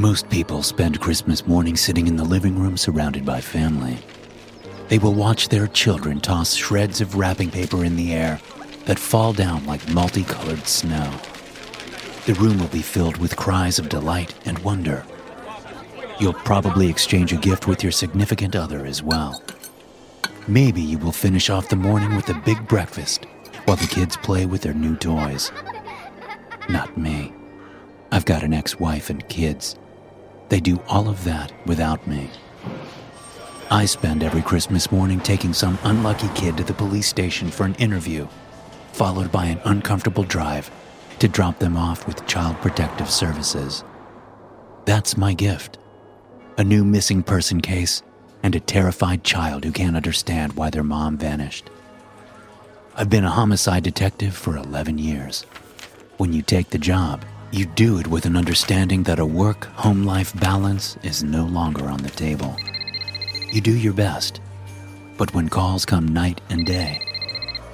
Most people spend Christmas morning sitting in the living room surrounded by family. They will watch their children toss shreds of wrapping paper in the air that fall down like multicolored snow. The room will be filled with cries of delight and wonder. You'll probably exchange a gift with your significant other as well. Maybe you will finish off the morning with a big breakfast while the kids play with their new toys. Not me. I've got an ex wife and kids. They do all of that without me. I spend every Christmas morning taking some unlucky kid to the police station for an interview, followed by an uncomfortable drive to drop them off with Child Protective Services. That's my gift a new missing person case and a terrified child who can't understand why their mom vanished. I've been a homicide detective for 11 years. When you take the job, you do it with an understanding that a work home life balance is no longer on the table. You do your best, but when calls come night and day,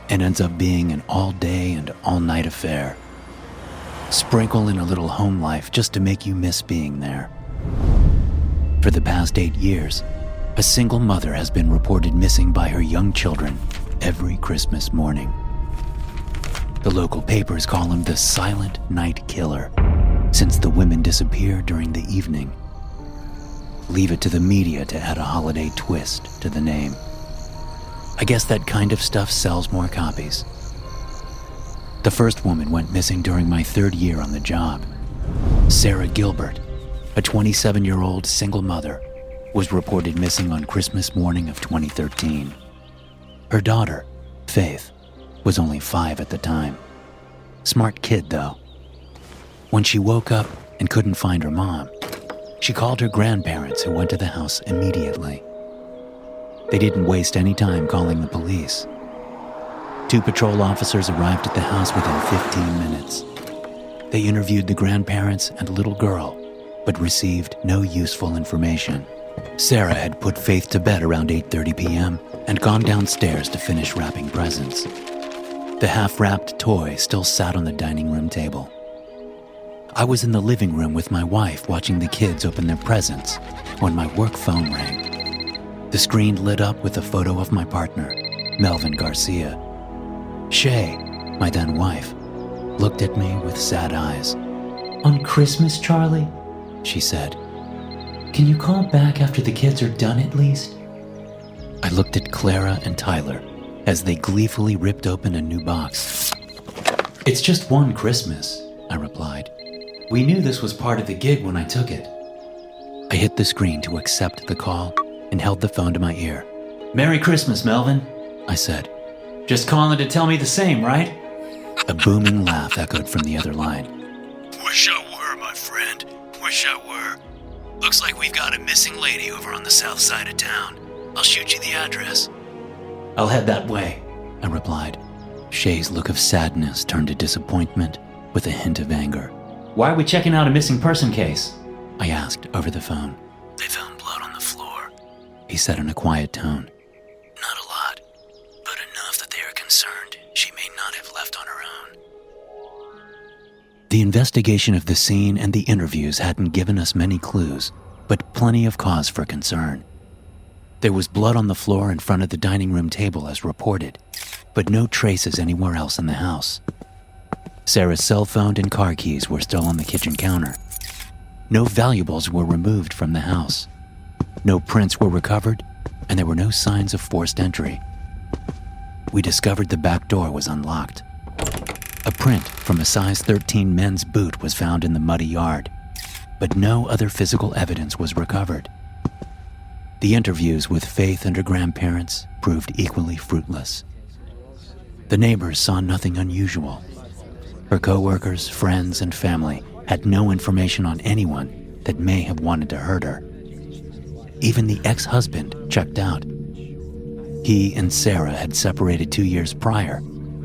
it ends up being an all day and all night affair. Sprinkle in a little home life just to make you miss being there. For the past eight years, a single mother has been reported missing by her young children every Christmas morning. The local papers call him the Silent Night Killer, since the women disappear during the evening. Leave it to the media to add a holiday twist to the name. I guess that kind of stuff sells more copies. The first woman went missing during my third year on the job. Sarah Gilbert, a 27 year old single mother, was reported missing on Christmas morning of 2013. Her daughter, Faith, was only five at the time. Smart kid, though. When she woke up and couldn't find her mom, she called her grandparents, who went to the house immediately. They didn't waste any time calling the police. Two patrol officers arrived at the house within 15 minutes. They interviewed the grandparents and little girl, but received no useful information. Sarah had put Faith to bed around 8:30 p.m. and gone downstairs to finish wrapping presents. The half-wrapped toy still sat on the dining room table. I was in the living room with my wife watching the kids open their presents when my work phone rang. The screen lit up with a photo of my partner, Melvin Garcia. Shay, my then wife, looked at me with sad eyes. On Christmas, Charlie? She said. Can you call back after the kids are done at least? I looked at Clara and Tyler as they gleefully ripped open a new box. It's just one Christmas, I replied. We knew this was part of the gig when I took it. I hit the screen to accept the call and held the phone to my ear. Merry Christmas, Melvin, I said. Just calling to tell me the same, right? A booming laugh echoed from the other line. Wish I were, my friend. Wish I were. Looks like we've got a missing lady over on the south side of town. I'll shoot you the address. I'll head that way, I replied. Shay's look of sadness turned to disappointment with a hint of anger. Why are we checking out a missing person case? I asked over the phone. They found blood on the floor, he said in a quiet tone. Not a lot, but enough that they are concerned she may not have left on her own. The investigation of the scene and the interviews hadn't given us many clues, but plenty of cause for concern. There was blood on the floor in front of the dining room table as reported, but no traces anywhere else in the house. Sarah's cell phone and car keys were still on the kitchen counter. No valuables were removed from the house. No prints were recovered, and there were no signs of forced entry. We discovered the back door was unlocked. A print from a size 13 men's boot was found in the muddy yard, but no other physical evidence was recovered. The interviews with Faith and her grandparents proved equally fruitless. The neighbors saw nothing unusual. Her coworkers, friends, and family had no information on anyone that may have wanted to hurt her. Even the ex husband checked out. He and Sarah had separated two years prior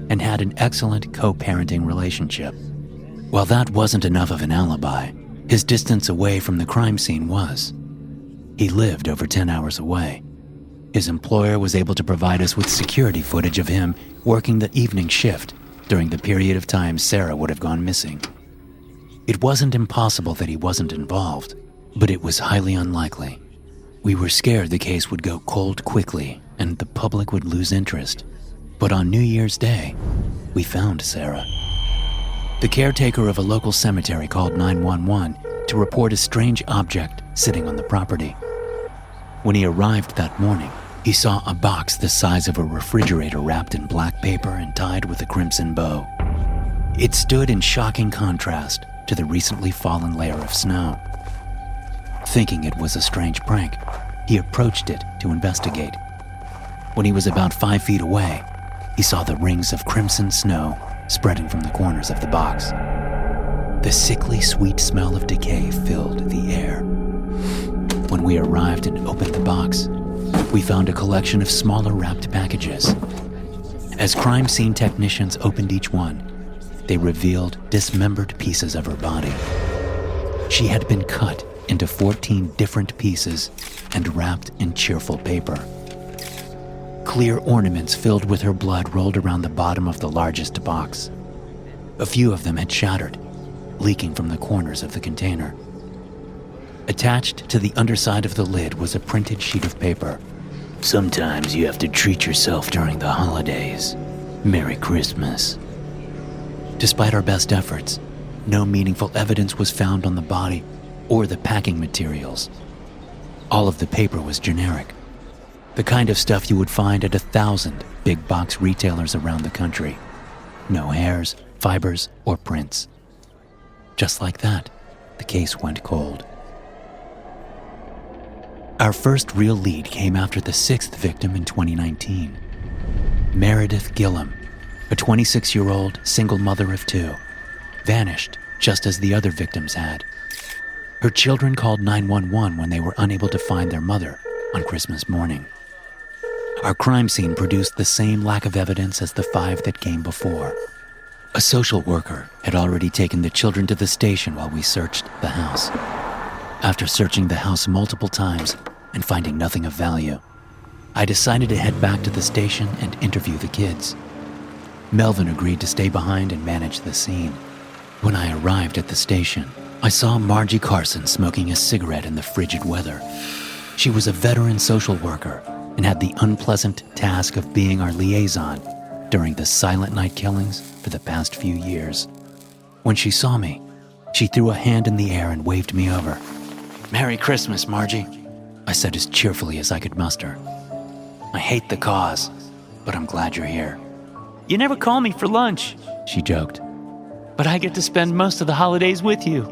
and had an excellent co parenting relationship. While that wasn't enough of an alibi, his distance away from the crime scene was. He lived over 10 hours away. His employer was able to provide us with security footage of him working the evening shift during the period of time Sarah would have gone missing. It wasn't impossible that he wasn't involved, but it was highly unlikely. We were scared the case would go cold quickly and the public would lose interest. But on New Year's Day, we found Sarah. The caretaker of a local cemetery called 911 to report a strange object sitting on the property. When he arrived that morning, he saw a box the size of a refrigerator wrapped in black paper and tied with a crimson bow. It stood in shocking contrast to the recently fallen layer of snow. Thinking it was a strange prank, he approached it to investigate. When he was about five feet away, he saw the rings of crimson snow spreading from the corners of the box. The sickly sweet smell of decay filled the air. When we arrived and opened the box, we found a collection of smaller wrapped packages. As crime scene technicians opened each one, they revealed dismembered pieces of her body. She had been cut into 14 different pieces and wrapped in cheerful paper. Clear ornaments filled with her blood rolled around the bottom of the largest box. A few of them had shattered, leaking from the corners of the container. Attached to the underside of the lid was a printed sheet of paper. Sometimes you have to treat yourself during the holidays. Merry Christmas. Despite our best efforts, no meaningful evidence was found on the body or the packing materials. All of the paper was generic, the kind of stuff you would find at a thousand big box retailers around the country. No hairs, fibers, or prints. Just like that, the case went cold. Our first real lead came after the sixth victim in 2019 Meredith Gillum, a 26 year old single mother of two, vanished just as the other victims had. Her children called 911 when they were unable to find their mother on Christmas morning. Our crime scene produced the same lack of evidence as the five that came before. A social worker had already taken the children to the station while we searched the house. After searching the house multiple times and finding nothing of value, I decided to head back to the station and interview the kids. Melvin agreed to stay behind and manage the scene. When I arrived at the station, I saw Margie Carson smoking a cigarette in the frigid weather. She was a veteran social worker and had the unpleasant task of being our liaison during the silent night killings for the past few years. When she saw me, she threw a hand in the air and waved me over. Merry Christmas, Margie, I said as cheerfully as I could muster. I hate the cause, but I'm glad you're here. You never call me for lunch, she joked. But I get to spend most of the holidays with you.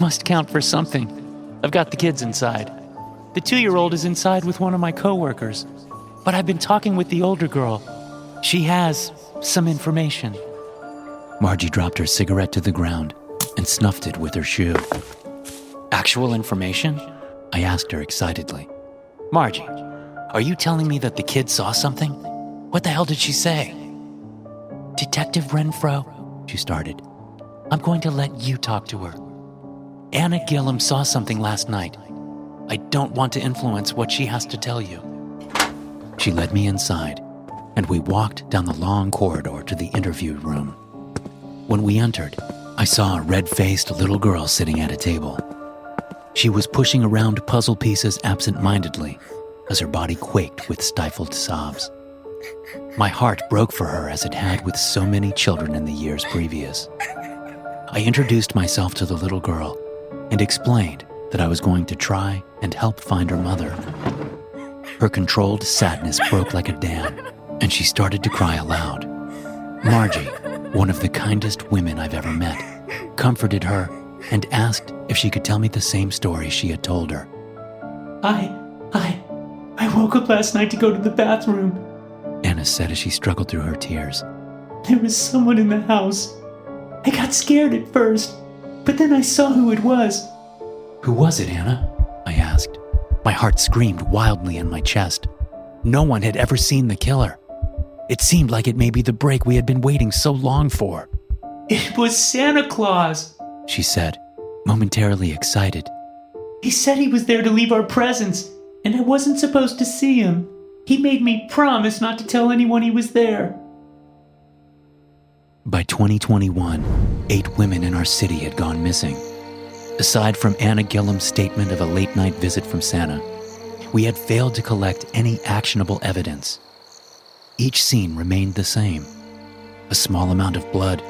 Must count for something. I've got the kids inside. The two year old is inside with one of my coworkers. But I've been talking with the older girl. She has some information. Margie dropped her cigarette to the ground and snuffed it with her shoe. Actual information? I asked her excitedly. Margie, are you telling me that the kid saw something? What the hell did she say? Detective Renfro, she started. I'm going to let you talk to her. Anna Gillum saw something last night. I don't want to influence what she has to tell you. She led me inside, and we walked down the long corridor to the interview room. When we entered, I saw a red faced little girl sitting at a table. She was pushing around puzzle pieces absent mindedly as her body quaked with stifled sobs. My heart broke for her as it had with so many children in the years previous. I introduced myself to the little girl and explained that I was going to try and help find her mother. Her controlled sadness broke like a dam, and she started to cry aloud. Margie, one of the kindest women I've ever met, comforted her and asked if she could tell me the same story she had told her. I, I, I woke up last night to go to the bathroom, Anna said as she struggled through her tears. There was someone in the house. I got scared at first, but then I saw who it was. Who was it, Anna? I asked. My heart screamed wildly in my chest. No one had ever seen the killer. It seemed like it may be the break we had been waiting so long for. It was Santa Claus, she said, momentarily excited. He said he was there to leave our presents, and I wasn't supposed to see him. He made me promise not to tell anyone he was there. By 2021, eight women in our city had gone missing. Aside from Anna Gillum's statement of a late night visit from Santa, we had failed to collect any actionable evidence. Each scene remained the same a small amount of blood,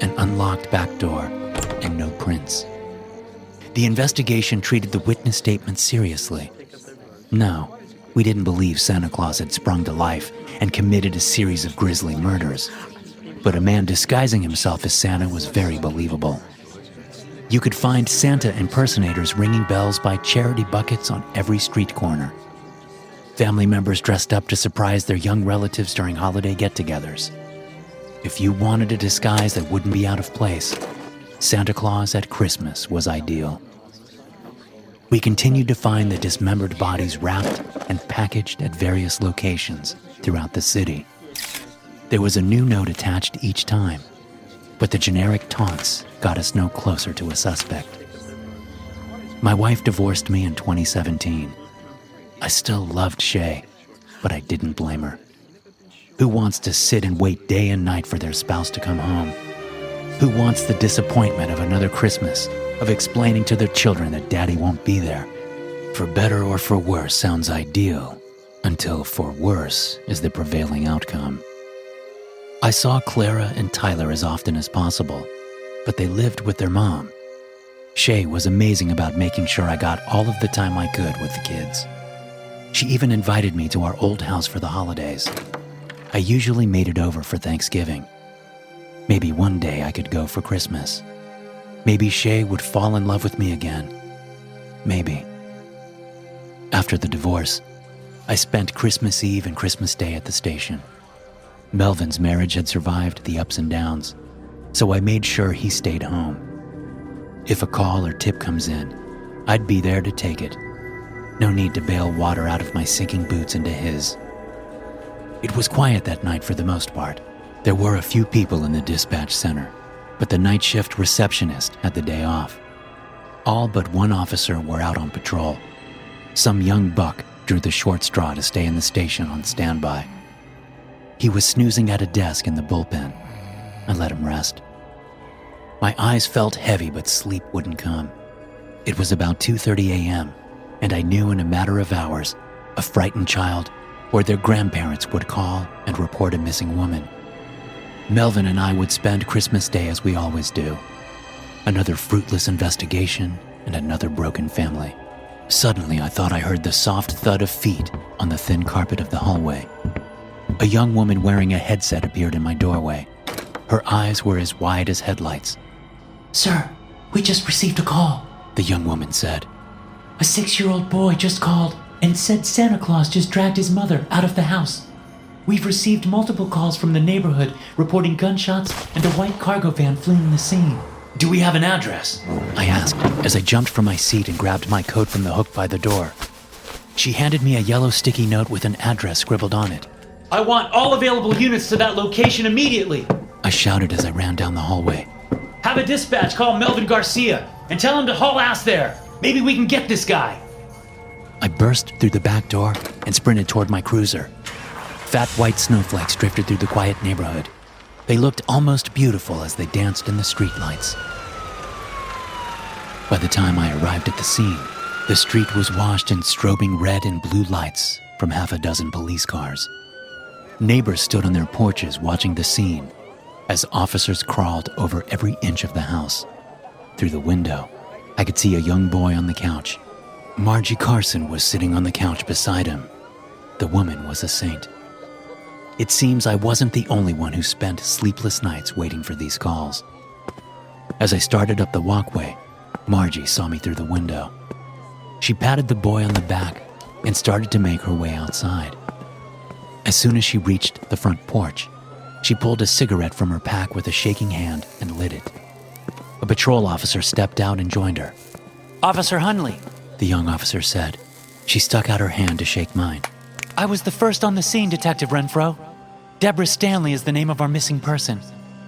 an unlocked back door, and no prints. The investigation treated the witness statement seriously. No, we didn't believe Santa Claus had sprung to life and committed a series of grisly murders. But a man disguising himself as Santa was very believable. You could find Santa impersonators ringing bells by charity buckets on every street corner. Family members dressed up to surprise their young relatives during holiday get togethers. If you wanted a disguise that wouldn't be out of place, Santa Claus at Christmas was ideal. We continued to find the dismembered bodies wrapped and packaged at various locations throughout the city. There was a new note attached each time, but the generic taunts got us no closer to a suspect. My wife divorced me in 2017. I still loved Shay, but I didn't blame her. Who wants to sit and wait day and night for their spouse to come home? Who wants the disappointment of another Christmas, of explaining to their children that daddy won't be there? For better or for worse sounds ideal, until for worse is the prevailing outcome. I saw Clara and Tyler as often as possible, but they lived with their mom. Shay was amazing about making sure I got all of the time I could with the kids. She even invited me to our old house for the holidays. I usually made it over for Thanksgiving. Maybe one day I could go for Christmas. Maybe Shay would fall in love with me again. Maybe. After the divorce, I spent Christmas Eve and Christmas Day at the station. Melvin's marriage had survived the ups and downs, so I made sure he stayed home. If a call or tip comes in, I'd be there to take it. No need to bail water out of my sinking boots into his. It was quiet that night for the most part. There were a few people in the dispatch center, but the night shift receptionist had the day off. All but one officer were out on patrol. Some young buck drew the short straw to stay in the station on standby. He was snoozing at a desk in the bullpen. I let him rest. My eyes felt heavy, but sleep wouldn't come. It was about 2:30 a.m., and I knew in a matter of hours a frightened child or their grandparents would call and report a missing woman. Melvin and I would spend Christmas Day as we always do. Another fruitless investigation and another broken family. Suddenly, I thought I heard the soft thud of feet on the thin carpet of the hallway. A young woman wearing a headset appeared in my doorway. Her eyes were as wide as headlights. Sir, we just received a call, the young woman said. A six year old boy just called and said Santa Claus just dragged his mother out of the house. We've received multiple calls from the neighborhood reporting gunshots and a white cargo van fleeing the scene. Do we have an address? I asked as I jumped from my seat and grabbed my coat from the hook by the door. She handed me a yellow sticky note with an address scribbled on it. I want all available units to that location immediately. I shouted as I ran down the hallway. Have a dispatch call Melvin Garcia and tell him to haul ass there. Maybe we can get this guy. I burst through the back door and sprinted toward my cruiser. Fat white snowflakes drifted through the quiet neighborhood. They looked almost beautiful as they danced in the streetlights. By the time I arrived at the scene, the street was washed in strobing red and blue lights from half a dozen police cars. Neighbors stood on their porches watching the scene as officers crawled over every inch of the house. Through the window, I could see a young boy on the couch. Margie Carson was sitting on the couch beside him. The woman was a saint. It seems I wasn't the only one who spent sleepless nights waiting for these calls. As I started up the walkway, Margie saw me through the window. She patted the boy on the back and started to make her way outside. As soon as she reached the front porch, she pulled a cigarette from her pack with a shaking hand and lit it. A patrol officer stepped out and joined her. Officer Hunley, the young officer said. She stuck out her hand to shake mine. I was the first on the scene, Detective Renfro. Deborah Stanley is the name of our missing person.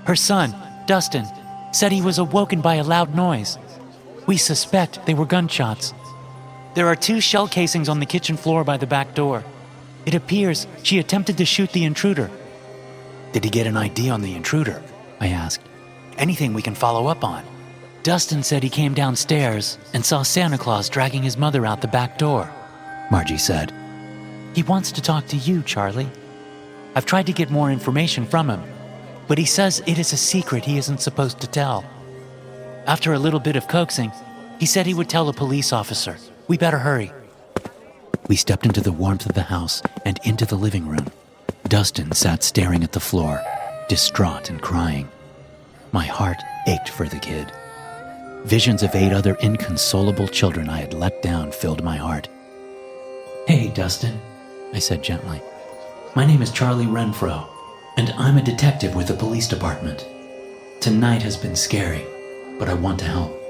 Her son, Dustin, said he was awoken by a loud noise. We suspect they were gunshots. There are two shell casings on the kitchen floor by the back door. It appears she attempted to shoot the intruder. Did he get an ID on the intruder? I asked. Anything we can follow up on? Dustin said he came downstairs and saw Santa Claus dragging his mother out the back door. Margie said. He wants to talk to you, Charlie. I've tried to get more information from him, but he says it is a secret he isn't supposed to tell. After a little bit of coaxing, he said he would tell a police officer. We better hurry. We stepped into the warmth of the house and into the living room. Dustin sat staring at the floor, distraught and crying. My heart ached for the kid. Visions of eight other inconsolable children I had let down filled my heart. Hey, Dustin, I said gently. My name is Charlie Renfro, and I'm a detective with the police department. Tonight has been scary, but I want to help.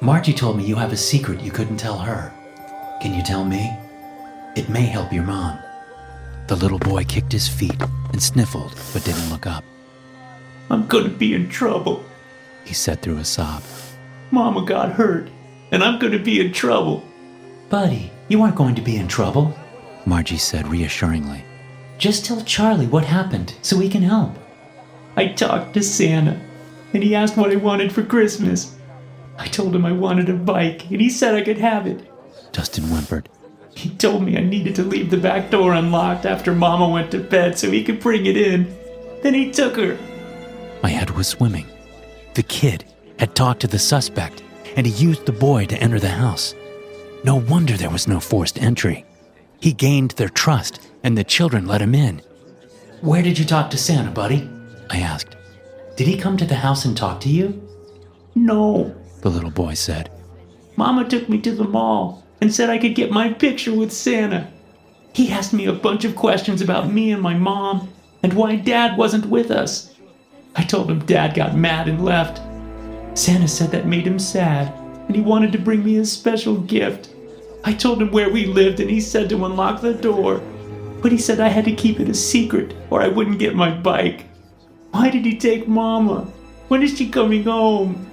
Margie told me you have a secret you couldn't tell her. Can you tell me? It may help your mom. The little boy kicked his feet and sniffled, but didn't look up. I'm gonna be in trouble, he said through a sob. Mama got hurt, and I'm gonna be in trouble. Buddy, you aren't going to be in trouble, Margie said reassuringly. Just tell Charlie what happened so he can help. I talked to Santa, and he asked what I wanted for Christmas. I told him I wanted a bike, and he said I could have it. Dustin whimpered. He told me I needed to leave the back door unlocked after Mama went to bed so he could bring it in. Then he took her. My head was swimming. The kid had talked to the suspect, and he used the boy to enter the house. No wonder there was no forced entry. He gained their trust, and the children let him in. Where did you talk to Santa, buddy? I asked. Did he come to the house and talk to you? No, the little boy said. Mama took me to the mall and said I could get my picture with Santa. He asked me a bunch of questions about me and my mom and why Dad wasn't with us. I told him Dad got mad and left. Santa said that made him sad and he wanted to bring me a special gift. I told him where we lived and he said to unlock the door. But he said I had to keep it a secret or I wouldn't get my bike. Why did he take Mama? When is she coming home?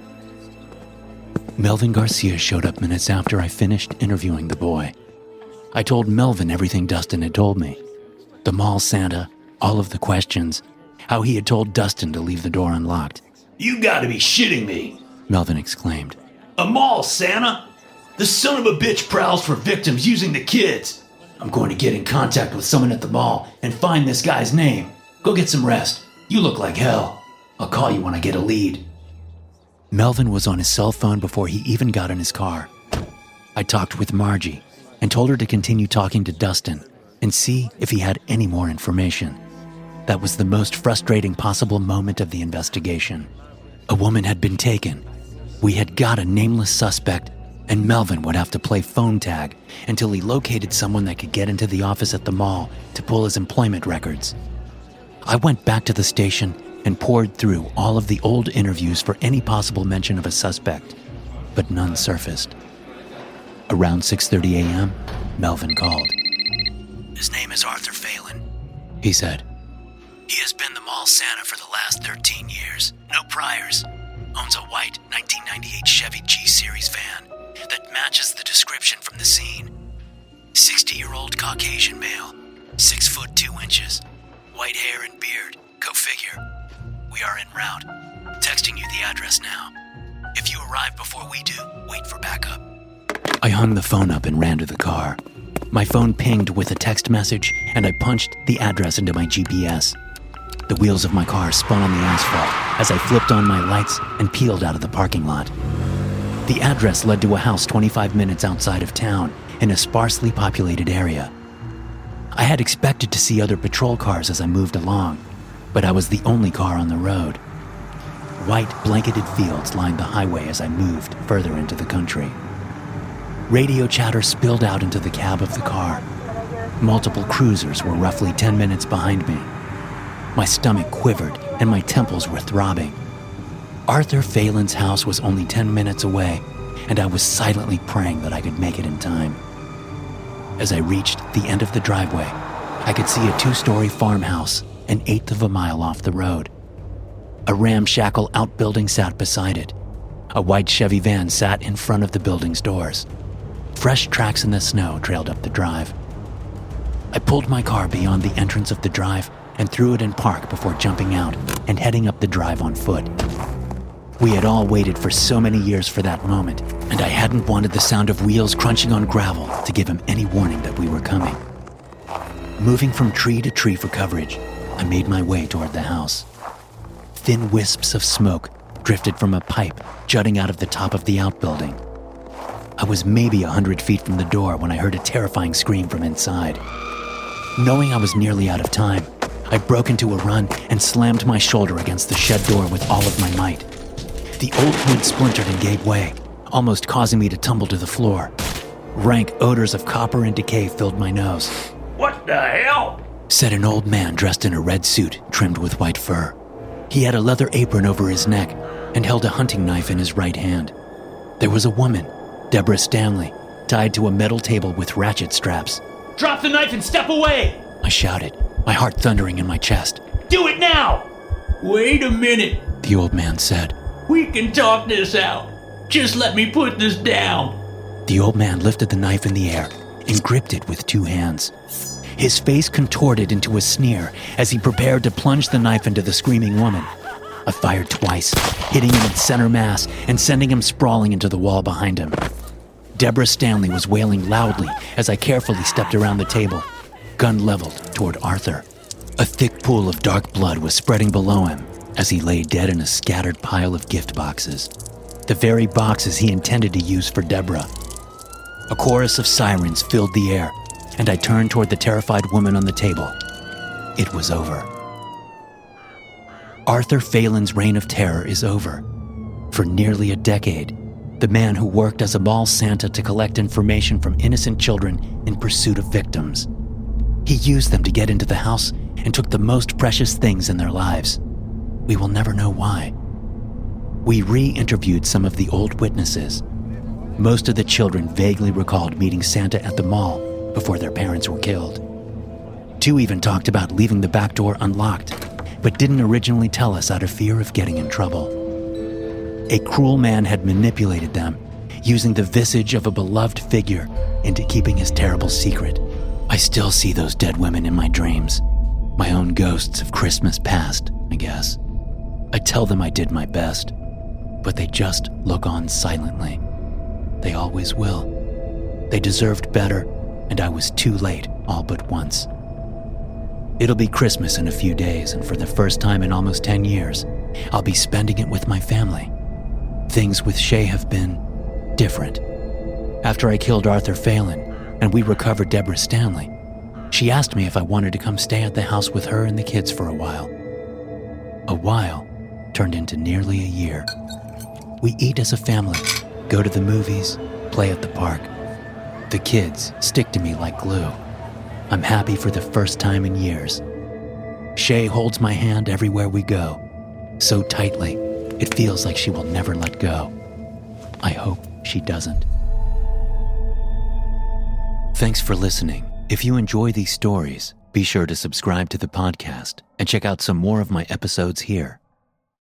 Melvin Garcia showed up minutes after I finished interviewing the boy. I told Melvin everything Dustin had told me the mall Santa, all of the questions, how he had told Dustin to leave the door unlocked. You gotta be shitting me, Melvin exclaimed. A mall Santa? The son of a bitch prowls for victims using the kids. I'm going to get in contact with someone at the mall and find this guy's name. Go get some rest. You look like hell. I'll call you when I get a lead. Melvin was on his cell phone before he even got in his car. I talked with Margie and told her to continue talking to Dustin and see if he had any more information. That was the most frustrating possible moment of the investigation. A woman had been taken. We had got a nameless suspect, and Melvin would have to play phone tag until he located someone that could get into the office at the mall to pull his employment records. I went back to the station and poured through all of the old interviews for any possible mention of a suspect, but none surfaced. Around 6:30 a.m., Melvin called. His name is Arthur Phelan, he said. He has been the mall Santa for the last 13 years. No priors. Owns a white 1998 Chevy G Series van that matches the description from the scene. 60 year old Caucasian male, 6 foot 2 inches, white hair and beard, go figure. We are en route. Texting you the address now. If you arrive before we do, wait for backup. I hung the phone up and ran to the car. My phone pinged with a text message, and I punched the address into my GPS. The wheels of my car spun on the asphalt as I flipped on my lights and peeled out of the parking lot. The address led to a house 25 minutes outside of town in a sparsely populated area. I had expected to see other patrol cars as I moved along, but I was the only car on the road. White blanketed fields lined the highway as I moved further into the country. Radio chatter spilled out into the cab of the car. Multiple cruisers were roughly 10 minutes behind me. My stomach quivered and my temples were throbbing. Arthur Phelan's house was only 10 minutes away, and I was silently praying that I could make it in time. As I reached the end of the driveway, I could see a two story farmhouse an eighth of a mile off the road. A ramshackle outbuilding sat beside it. A white Chevy van sat in front of the building's doors. Fresh tracks in the snow trailed up the drive. I pulled my car beyond the entrance of the drive and threw it in park before jumping out and heading up the drive on foot. We had all waited for so many years for that moment, and I hadn't wanted the sound of wheels crunching on gravel to give him any warning that we were coming. Moving from tree to tree for coverage, I made my way toward the house. Thin wisps of smoke drifted from a pipe jutting out of the top of the outbuilding. I was maybe a hundred feet from the door when I heard a terrifying scream from inside. Knowing I was nearly out of time, I broke into a run and slammed my shoulder against the shed door with all of my might. The old wood splintered and gave way, almost causing me to tumble to the floor. Rank odors of copper and decay filled my nose. What the hell? said an old man dressed in a red suit trimmed with white fur. He had a leather apron over his neck and held a hunting knife in his right hand. There was a woman, Deborah Stanley, tied to a metal table with ratchet straps. Drop the knife and step away! I shouted, my heart thundering in my chest. Do it now! Wait a minute. The old man said. We can talk this out. Just let me put this down. The old man lifted the knife in the air and gripped it with two hands. His face contorted into a sneer as he prepared to plunge the knife into the screaming woman. I fired twice, hitting him in center mass and sending him sprawling into the wall behind him. Deborah Stanley was wailing loudly as I carefully stepped around the table, gun leveled toward Arthur. A thick pool of dark blood was spreading below him as he lay dead in a scattered pile of gift boxes, the very boxes he intended to use for Deborah. A chorus of sirens filled the air, and I turned toward the terrified woman on the table. It was over. Arthur Phelan's reign of terror is over. For nearly a decade, the man who worked as a mall Santa to collect information from innocent children in pursuit of victims. He used them to get into the house and took the most precious things in their lives. We will never know why. We re interviewed some of the old witnesses. Most of the children vaguely recalled meeting Santa at the mall before their parents were killed. Two even talked about leaving the back door unlocked, but didn't originally tell us out of fear of getting in trouble. A cruel man had manipulated them, using the visage of a beloved figure into keeping his terrible secret. I still see those dead women in my dreams, my own ghosts of Christmas past, I guess. I tell them I did my best, but they just look on silently. They always will. They deserved better, and I was too late all but once. It'll be Christmas in a few days, and for the first time in almost 10 years, I'll be spending it with my family. Things with Shay have been different. After I killed Arthur Phelan and we recovered Deborah Stanley, she asked me if I wanted to come stay at the house with her and the kids for a while. A while turned into nearly a year. We eat as a family, go to the movies, play at the park. The kids stick to me like glue. I'm happy for the first time in years. Shay holds my hand everywhere we go, so tightly, it feels like she will never let go. I hope she doesn't. Thanks for listening. If you enjoy these stories, be sure to subscribe to the podcast and check out some more of my episodes here.